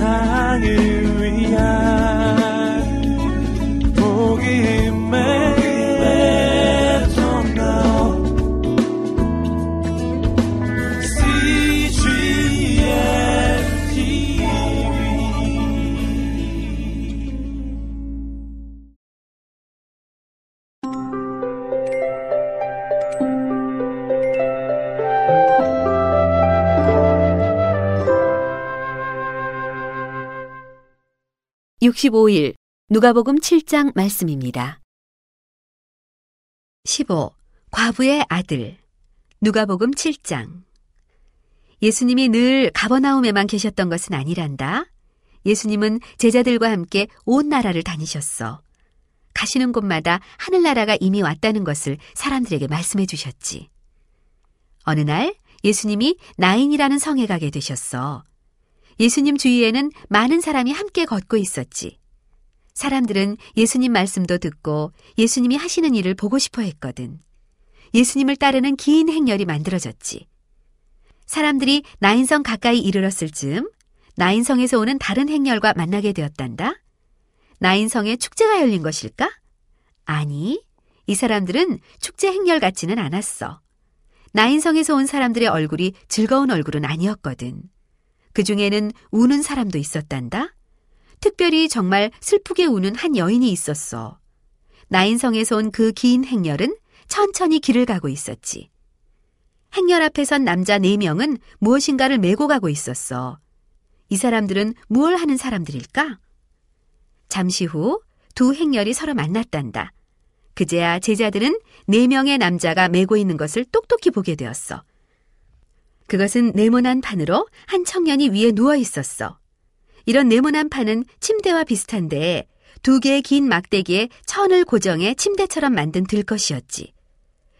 세상을 (65일) 누가복음 7장 말씀입니다. 15. 과부의 아들 누가복음 7장 예수님이 늘 가버나움에만 계셨던 것은 아니란다. 예수님은 제자들과 함께 온 나라를 다니셨어. 가시는 곳마다 하늘나라가 이미 왔다는 것을 사람들에게 말씀해 주셨지. 어느 날 예수님이 나인이라는 성에 가게 되셨어. 예수님 주위에는 많은 사람이 함께 걷고 있었지. 사람들은 예수님 말씀도 듣고 예수님이 하시는 일을 보고 싶어 했거든. 예수님을 따르는 긴 행렬이 만들어졌지. 사람들이 나인성 가까이 이르렀을 즈음 나인성에서 오는 다른 행렬과 만나게 되었단다. 나인성에 축제가 열린 것일까? 아니, 이 사람들은 축제 행렬 같지는 않았어. 나인성에서 온 사람들의 얼굴이 즐거운 얼굴은 아니었거든. 그 중에는 우는 사람도 있었단다. 특별히 정말 슬프게 우는 한 여인이 있었어. 나인성에서 온 그 긴 행렬은 천천히 길을 가고 있었지. 행렬 앞에 선 남자 네 명은 무엇인가를 메고 가고 있었어. 이 사람들은 무얼 하는 사람들일까? 잠시 후 두 행렬이 서로 만났단다. 그제야 제자들은 네 명의 남자가 메고 있는 것을 똑똑히 보게 되었어. 그것은 네모난 판으로 한 청년이 위에 누워 있었어. 이런 네모난 판은 침대와 비슷한데 두 개의 긴 막대기에 천을 고정해 침대처럼 만든 들것이었지.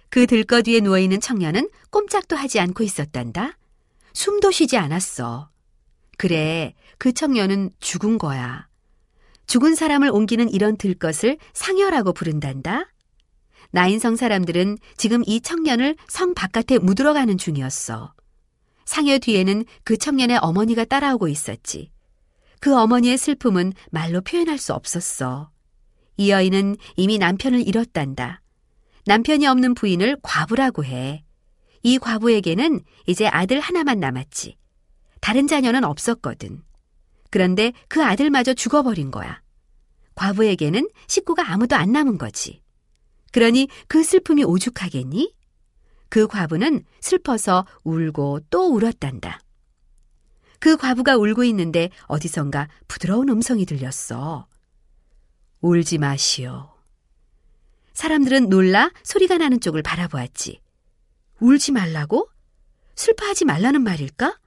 그 들것 위에 누워있는 청년은 꼼짝도 하지 않고 있었단다. 숨도 쉬지 않았어. 그래, 그 청년은 죽은 거야. 죽은 사람을 옮기는 이런 들것을 상여라고 부른단다. 나인성 사람들은 지금 이 청년을 성 바깥에 묻으러가는 중이었어. 상여 뒤에는 그 청년의 어머니가 따라오고 있었지. 그 어머니의 슬픔은 말로 표현할 수 없었어. 이 여인은 이미 남편을 잃었단다. 남편이 없는 부인을 과부라고 해. 이 과부에게는 이제 아들 하나만 남았지. 다른 자녀는 없었거든. 그런데 그 아들마저 죽어버린 거야. 과부에게는 식구가 아무도 안 남은 거지. 그러니 그 슬픔이 오죽하겠니? 그 과부는 슬퍼서 울고 또 울었단다. 그 과부가 울고 있는데 어디선가 부드러운 음성이 들렸어. 울지 마시오. 사람들은 놀라 소리가 나는 쪽을 바라보았지. 울지 말라고? 슬퍼하지 말라는 말일까?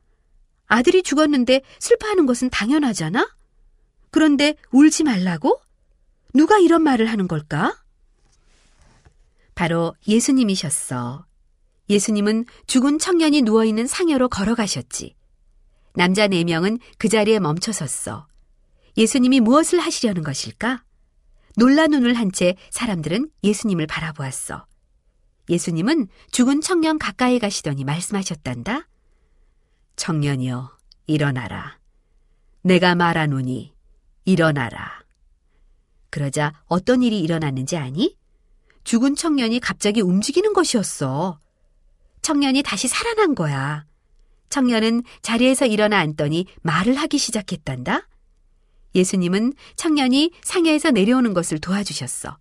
아들이 죽었는데 슬퍼하는 것은 당연하잖아? 그런데 울지 말라고? 누가 이런 말을 하는 걸까? 바로 예수님이셨어. 예수님은 죽은 청년이 누워있는 상여로 걸어가셨지. 남자 네 명은 그 자리에 멈춰섰어. 예수님이 무엇을 하시려는 것일까? 놀란 눈을 한 채 사람들은 예수님을 바라보았어. 예수님은 죽은 청년 가까이 가시더니 말씀하셨단다. 청년이여, 일어나라. 내가 말하노니, 일어나라. 그러자 어떤 일이 일어났는지 아니? 죽은 청년이 갑자기 움직이는 것이었어. 청년이 다시 살아난 거야. 청년은 자리에서 일어나 앉더니 말을 하기 시작했단다. 예수님은 청년이 상여에서 내려오는 것을 도와주셨어.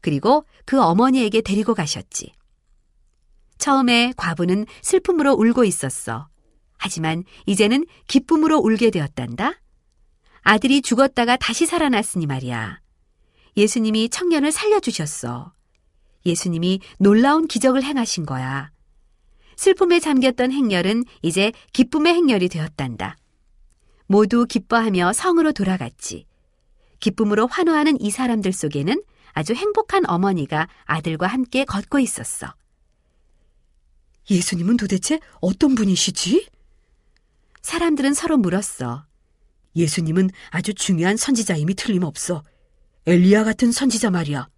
그리고 그 어머니에게 데리고 가셨지. 처음에 과부는 슬픔으로 울고 있었어. 하지만 이제는 기쁨으로 울게 되었단다. 아들이 죽었다가 다시 살아났으니 말이야. 예수님이 청년을 살려주셨어. 예수님이 놀라운 기적을 행하신 거야. 슬픔에 잠겼던 행렬은 이제 기쁨의 행렬이 되었단다. 모두 기뻐하며 성으로 돌아갔지. 기쁨으로 환호하는 이 사람들 속에는 아주 행복한 어머니가 아들과 함께 걷고 있었어. 예수님은 도대체 어떤 분이시지? 사람들은 서로 물었어. 예수님은 아주 중요한 선지자임이 틀림없어. 엘리야 같은 선지자 말이야.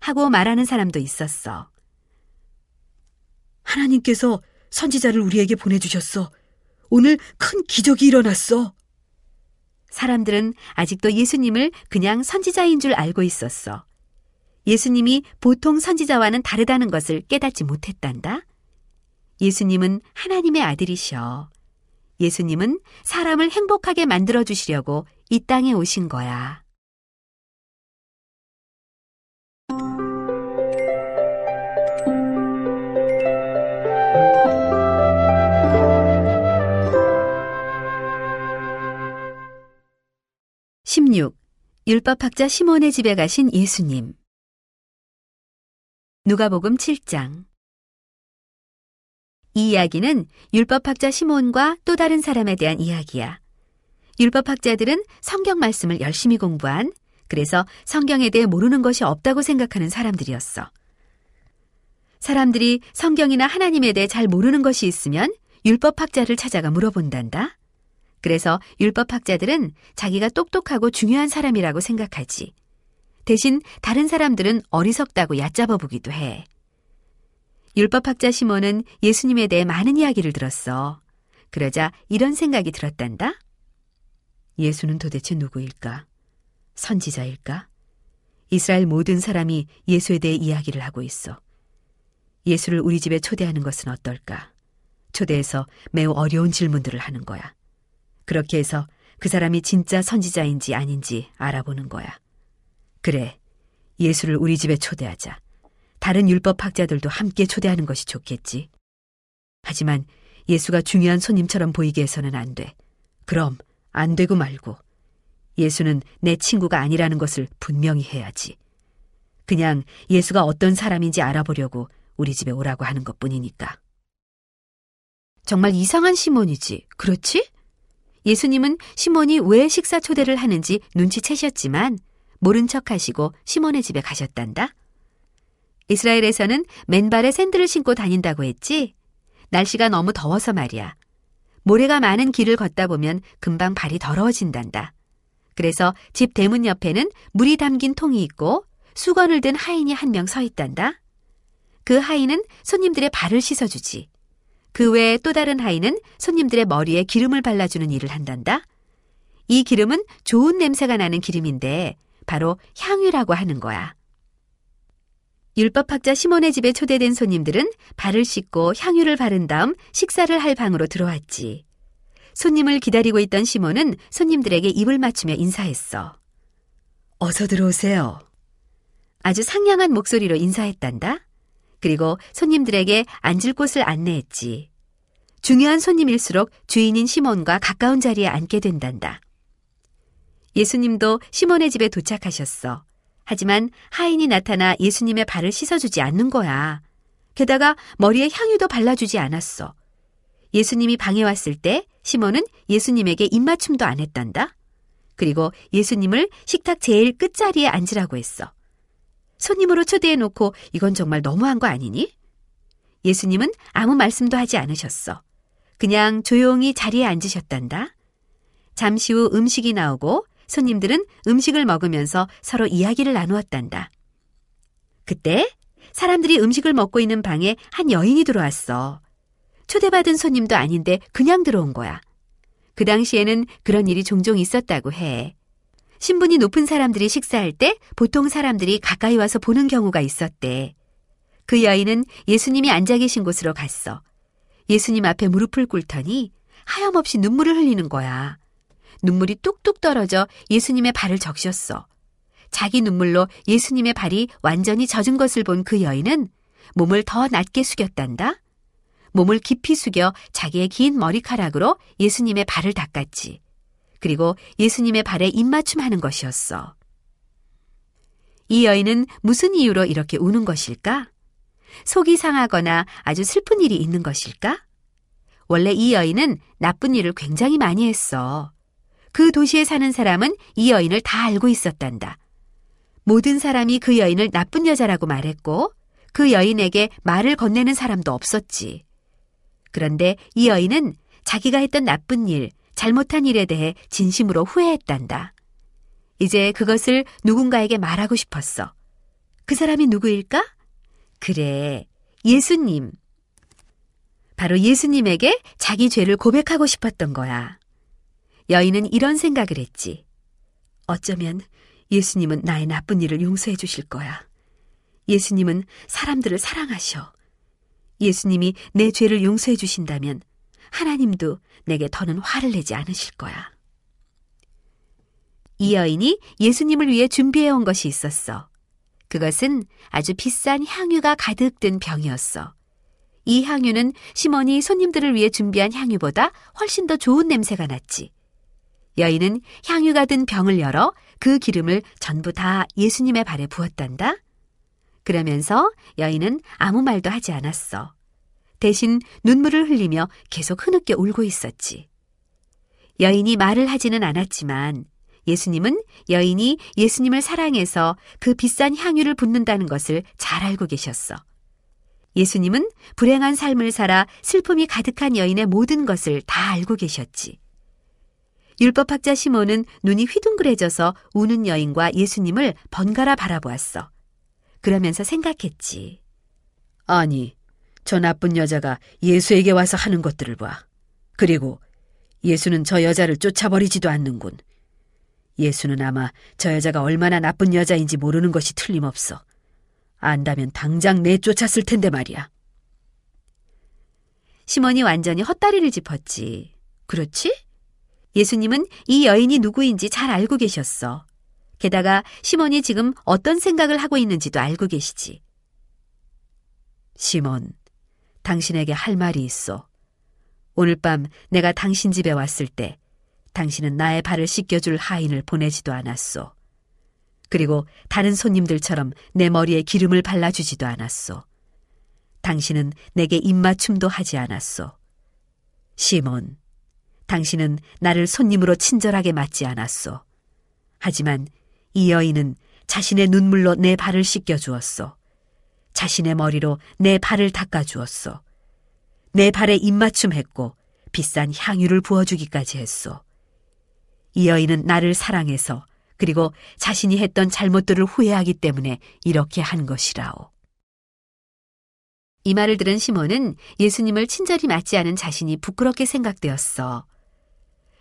하고 말하는 사람도 있었어. 하나님께서 선지자를 우리에게 보내주셨어. 오늘 큰 기적이 일어났어. 사람들은 아직도 예수님을 그냥 선지자인 줄 알고 있었어. 예수님이 보통 선지자와는 다르다는 것을 깨닫지 못했단다. 예수님은 하나님의 아들이셔. 예수님은 사람을 행복하게 만들어 주시려고 이 땅에 오신 거야. 율법학자 시몬의 집에 가신 예수님 누가복음 7장 이 이야기는 율법학자 시몬과 또 다른 사람에 대한 이야기야. 율법학자들은 성경 말씀을 열심히 공부한 그래서 성경에 대해 모르는 것이 없다고 생각하는 사람들이었어. 사람들이 성경이나 하나님에 대해 잘 모르는 것이 있으면 율법학자를 찾아가 물어본단다. 그래서 율법학자들은 자기가 똑똑하고 중요한 사람이라고 생각하지. 대신 다른 사람들은 어리석다고 얕잡아 보기도 해. 율법학자 시몬은 예수님에 대해 많은 이야기를 들었어. 그러자 이런 생각이 들었단다. 예수는 도대체 누구일까? 선지자일까? 이스라엘 모든 사람이 예수에 대해 이야기를 하고 있어. 예수를 우리 집에 초대하는 것은 어떨까? 초대해서 매우 어려운 질문들을 하는 거야. 그렇게 해서 그 사람이 진짜 선지자인지 아닌지 알아보는 거야. 그래, 예수를 우리 집에 초대하자. 다른 율법학자들도 함께 초대하는 것이 좋겠지. 하지만 예수가 중요한 손님처럼 보이게 해서는 안 돼. 그럼 안 되고 말고. 예수는 내 친구가 아니라는 것을 분명히 해야지. 그냥 예수가 어떤 사람인지 알아보려고 우리 집에 오라고 하는 것 뿐이니까. 정말 이상한 시몬이지. 그렇지? 예수님은 시몬이 왜 식사 초대를 하는지 눈치채셨지만 모른 척 하시고 시몬의 집에 가셨단다. 이스라엘에서는 맨발에 샌들을 신고 다닌다고 했지? 날씨가 너무 더워서 말이야. 모래가 많은 길을 걷다 보면 금방 발이 더러워진단다. 그래서 집 대문 옆에는 물이 담긴 통이 있고 수건을 든 하인이 한 명 서 있단다. 그 하인은 손님들의 발을 씻어주지. 그 외에 또 다른 하인은 손님들의 머리에 기름을 발라주는 일을 한단다. 이 기름은 좋은 냄새가 나는 기름인데 바로 향유라고 하는 거야. 율법학자 시몬의 집에 초대된 손님들은 발을 씻고 향유를 바른 다음 식사를 할 방으로 들어왔지. 손님을 기다리고 있던 시몬은 손님들에게 입을 맞추며 인사했어. 어서 들어오세요. 아주 상냥한 목소리로 인사했단다. 그리고 손님들에게 앉을 곳을 안내했지. 중요한 손님일수록 주인인 시몬과 가까운 자리에 앉게 된단다. 예수님도 시몬의 집에 도착하셨어. 하지만 하인이 나타나 예수님의 발을 씻어주지 않는 거야. 게다가 머리에 향유도 발라주지 않았어. 예수님이 방에 왔을 때 시몬은 예수님에게 입맞춤도 안 했단다. 그리고 예수님을 식탁 제일 끝자리에 앉으라고 했어. 손님으로 초대해놓고 이건 정말 너무한 거 아니니? 예수님은 아무 말씀도 하지 않으셨어. 그냥 조용히 자리에 앉으셨단다. 잠시 후 음식이 나오고 손님들은 음식을 먹으면서 서로 이야기를 나누었단다. 그때 사람들이 음식을 먹고 있는 방에 한 여인이 들어왔어. 초대받은 손님도 아닌데 그냥 들어온 거야. 그 당시에는 그런 일이 종종 있었다고 해. 신분이 높은 사람들이 식사할 때 보통 사람들이 가까이 와서 보는 경우가 있었대. 그 여인은 예수님이 앉아 계신 곳으로 갔어. 예수님 앞에 무릎을 꿇더니 하염없이 눈물을 흘리는 거야. 눈물이 뚝뚝 떨어져 예수님의 발을 적셨어. 자기 눈물로 예수님의 발이 완전히 젖은 것을 본 그 여인은 몸을 더 낮게 숙였단다. 몸을 깊이 숙여 자기의 긴 머리카락으로 예수님의 발을 닦았지. 그리고 예수님의 발에 입맞춤하는 것이었어. 이 여인은 무슨 이유로 이렇게 우는 것일까? 속이 상하거나 아주 슬픈 일이 있는 것일까? 원래 이 여인은 나쁜 일을 굉장히 많이 했어. 그 도시에 사는 사람은 이 여인을 다 알고 있었단다. 모든 사람이 그 여인을 나쁜 여자라고 말했고 그 여인에게 말을 건네는 사람도 없었지. 그런데 이 여인은 자기가 했던 나쁜 일, 잘못한 일에 대해 진심으로 후회했단다. 이제 그것을 누군가에게 말하고 싶었어. 그 사람이 누구일까? 그래, 예수님. 바로 예수님에게 자기 죄를 고백하고 싶었던 거야. 여인은 이런 생각을 했지. 어쩌면 예수님은 나의 나쁜 일을 용서해 주실 거야. 예수님은 사람들을 사랑하셔. 예수님이 내 죄를 용서해 주신다면 하나님도 내게 더는 화를 내지 않으실 거야. 이 여인이 예수님을 위해 준비해 온 것이 있었어. 그것은 아주 비싼 향유가 가득 든 병이었어. 이 향유는 시몬이 손님들을 위해 준비한 향유보다 훨씬 더 좋은 냄새가 났지. 여인은 향유가 든 병을 열어 그 기름을 전부 다 예수님의 발에 부었단다. 그러면서 여인은 아무 말도 하지 않았어. 대신 눈물을 흘리며 계속 흐느껴 울고 있었지. 여인이 말을 하지는 않았지만 예수님은 여인이 예수님을 사랑해서 그 비싼 향유를 붓는다는 것을 잘 알고 계셨어. 예수님은 불행한 삶을 살아 슬픔이 가득한 여인의 모든 것을 다 알고 계셨지. 율법학자 시몬은 눈이 휘둥그레져서 우는 여인과 예수님을 번갈아 바라보았어. 그러면서 생각했지. 아니, 저 나쁜 여자가 예수에게 와서 하는 것들을 봐. 그리고 예수는 저 여자를 쫓아버리지도 않는군. 예수는 아마 저 여자가 얼마나 나쁜 여자인지 모르는 것이 틀림없어. 안다면 당장 내쫓았을 텐데 말이야. 시몬이 완전히 헛다리를 짚었지. 그렇지? 예수님은 이 여인이 누구인지 잘 알고 계셨어. 게다가 시몬이 지금 어떤 생각을 하고 있는지도 알고 계시지. 시몬, 당신에게 할 말이 있어. 오늘 밤 내가 당신 집에 왔을 때 당신은 나의 발을 씻겨줄 하인을 보내지도 않았소. 그리고 다른 손님들처럼 내 머리에 기름을 발라주지도 않았소. 당신은 내게 입맞춤도 하지 않았소. 시몬, 당신은 나를 손님으로 친절하게 맞지 않았소. 하지만 이 여인은 자신의 눈물로 내 발을 씻겨 주었소. 자신의 머리로 내 발을 닦아 주었소. 내 발에 입맞춤했고 비싼 향유를 부어주기까지 했소. 이 여인은 나를 사랑해서 그리고 자신이 했던 잘못들을 후회하기 때문에 이렇게 한 것이라오. 이 말을 들은 시몬은 예수님을 친절히 맞지 않은 자신이 부끄럽게 생각되었어.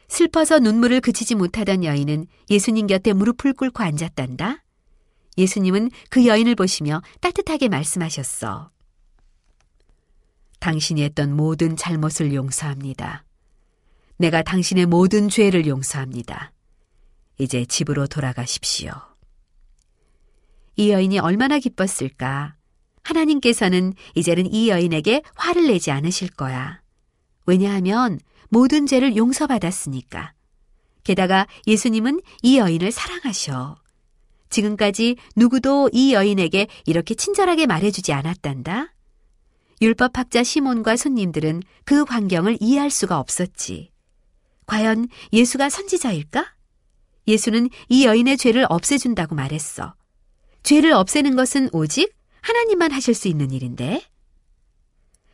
슬퍼서 눈물을 그치지 못하던 여인은 예수님 곁에 무릎을 꿇고 앉았단다. 예수님은 그 여인을 보시며 따뜻하게 말씀하셨어. 당신이 했던 모든 잘못을 용서합니다. 내가 당신의 모든 죄를 용서합니다. 이제 집으로 돌아가십시오. 이 여인이 얼마나 기뻤을까. 하나님께서는 이제는 이 여인에게 화를 내지 않으실 거야. 왜냐하면 모든 죄를 용서받았으니까. 게다가 예수님은 이 여인을 사랑하셔. 지금까지 누구도 이 여인에게 이렇게 친절하게 말해주지 않았단다. 율법학자 시몬과 손님들은 그 광경을 이해할 수가 없었지. 과연 예수가 선지자일까? 예수는 이 여인의 죄를 없애준다고 말했어. 죄를 없애는 것은 오직 하나님만 하실 수 있는 일인데.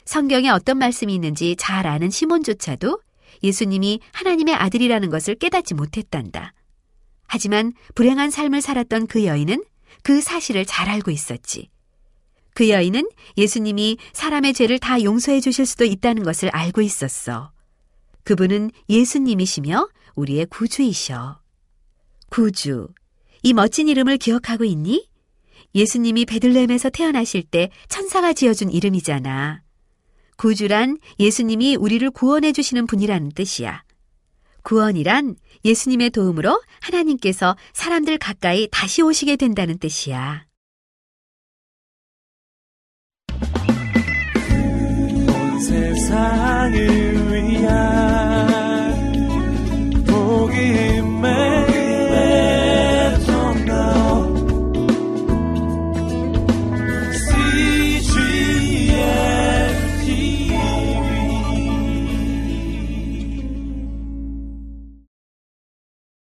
성경에 어떤 말씀이 있는지 잘 아는 시몬조차도 예수님이 하나님의 아들이라는 것을 깨닫지 못했단다. 하지만 불행한 삶을 살았던 그 여인은 그 사실을 잘 알고 있었지. 그 여인은 예수님이 사람의 죄를 다 용서해 주실 수도 있다는 것을 알고 있었어. 그분은 예수님이시며 우리의 구주이셔. 구주. 이 멋진 이름을 기억하고 있니? 예수님이 베들레헴에서 태어나실 때 천사가 지어준 이름이잖아. 구주란 예수님이 우리를 구원해 주시는 분이라는 뜻이야. 구원이란 예수님의 도움으로 하나님께서 사람들 가까이 다시 오시게 된다는 뜻이야. 온 세상을